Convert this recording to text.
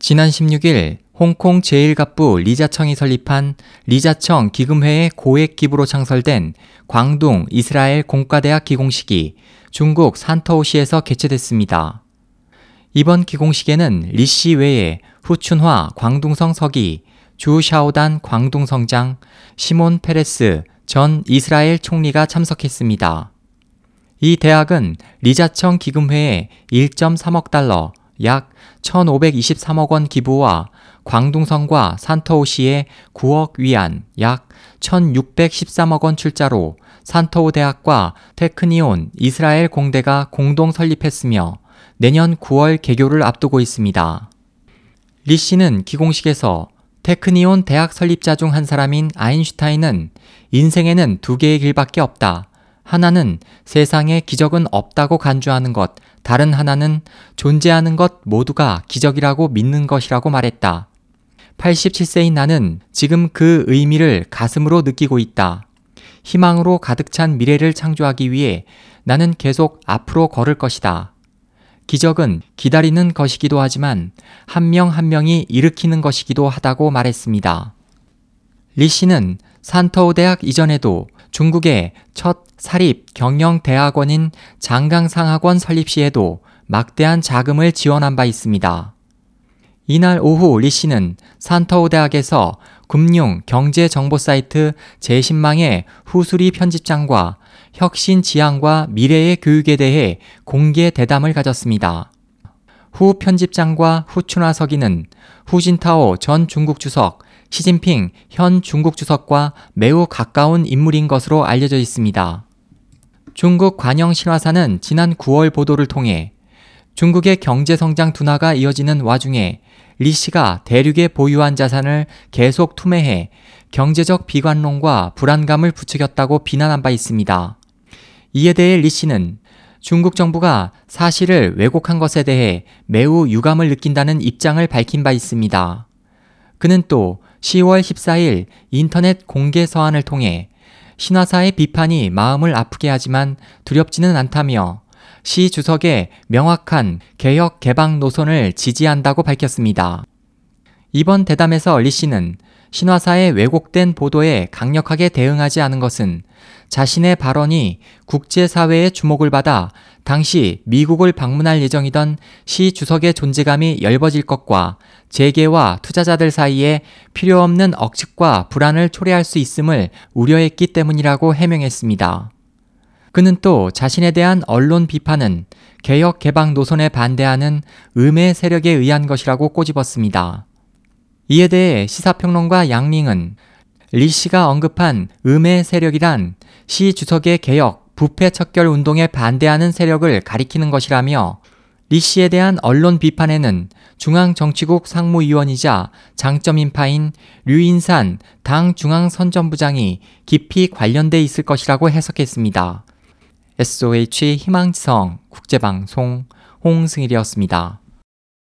지난 16일 홍콩 제1갑부 리자청이 설립한 리자청 기금회의 고액 기부로 창설된 광둥 이스라엘 공과대학 기공식이 중국 산터우시에서 개최됐습니다. 이번 기공식에는 리씨 외에 후춘화 광둥성 서기, 주샤오단 광둥성장, 시몬 페레스 전 이스라엘 총리가 참석했습니다. 이 대학은 리자청 기금회의 1.3억 달러, 약 1,523억 원 기부와 광둥성과 산터우시의 9억 위안, 약 1,613억 원 출자로 산터우 대학과 테크니온 이스라엘 공대가 공동 설립했으며 내년 9월 개교를 앞두고 있습니다. 리 씨는 기공식에서 테크니온 대학 설립자 중 한 사람인 아인슈타인은 인생에는 두 개의 길밖에 없다. 하나는 세상에 기적은 없다고 간주하는 것, 다른 하나는 존재하는 것 모두가 기적이라고 믿는 것이라고 말했다. 87세인 나는 지금 그 의미를 가슴으로 느끼고 있다. 희망으로 가득 찬 미래를 창조하기 위해 나는 계속 앞으로 걸을 것이다. 기적은 기다리는 것이기도 하지만 한 명한 한 명이 일으키는 것이기도 하다고 말했습니다. 리 씨는 산터우 대학 이전에도 중국의 첫 사립 경영대학원인 장강상학원 설립 시에도 막대한 자금을 지원한 바 있습니다. 이날 오후 리 씨는 산터우 대학에서 금융 경제 정보 사이트 제신망의 후수리 편집장과 혁신 지향과 미래의 교육에 대해 공개 대담을 가졌습니다. 후 편집장과 후춘화 서기는 후진타오 전 중국 주석, 시진핑 현 중국 주석과 매우 가까운 인물인 것으로 알려져 있습니다. 중국 관영 신화사는 지난 9월 보도를 통해 중국의 경제 성장 둔화가 이어지는 와중에 리 씨가 대륙에 보유한 자산을 계속 투매해 경제적 비관론과 불안감을 부추겼다고 비난한 바 있습니다. 이에 대해 리 씨는 중국 정부가 사실을 왜곡한 것에 대해 매우 유감을 느낀다는 입장을 밝힌 바 있습니다. 그는 또 10월 14일 인터넷 공개 서한을 통해 신화사의 비판이 마음을 아프게 하지만 두렵지는 않다며 시 주석의 명확한 개혁 개방 노선을 지지한다고 밝혔습니다. 이번 대담에서 리 씨는 신화사의 왜곡된 보도에 강력하게 대응하지 않은 것은 자신의 발언이 국제사회의 주목을 받아 당시 미국을 방문할 예정이던 시 주석의 존재감이 엷어질 것과 재계와 투자자들 사이에 필요 없는 억측과 불안을 초래할 수 있음을 우려했기 때문이라고 해명했습니다. 그는 또 자신에 대한 언론 비판은 개혁 개방 노선에 반대하는 음의 세력에 의한 것이라고 꼬집었습니다. 이에 대해 시사평론가 양링은 리 씨가 언급한 음의 세력이란 시 주석의 개혁, 부패 척결 운동에 반대하는 세력을 가리키는 것이라며 리 씨에 대한 언론 비판에는 중앙정치국 상무위원이자 장점인파인 류인산 당 중앙선전부장이 깊이 관련돼 있을 것이라고 해석했습니다. SOH 희망지성 국제방송 홍승일이었습니다.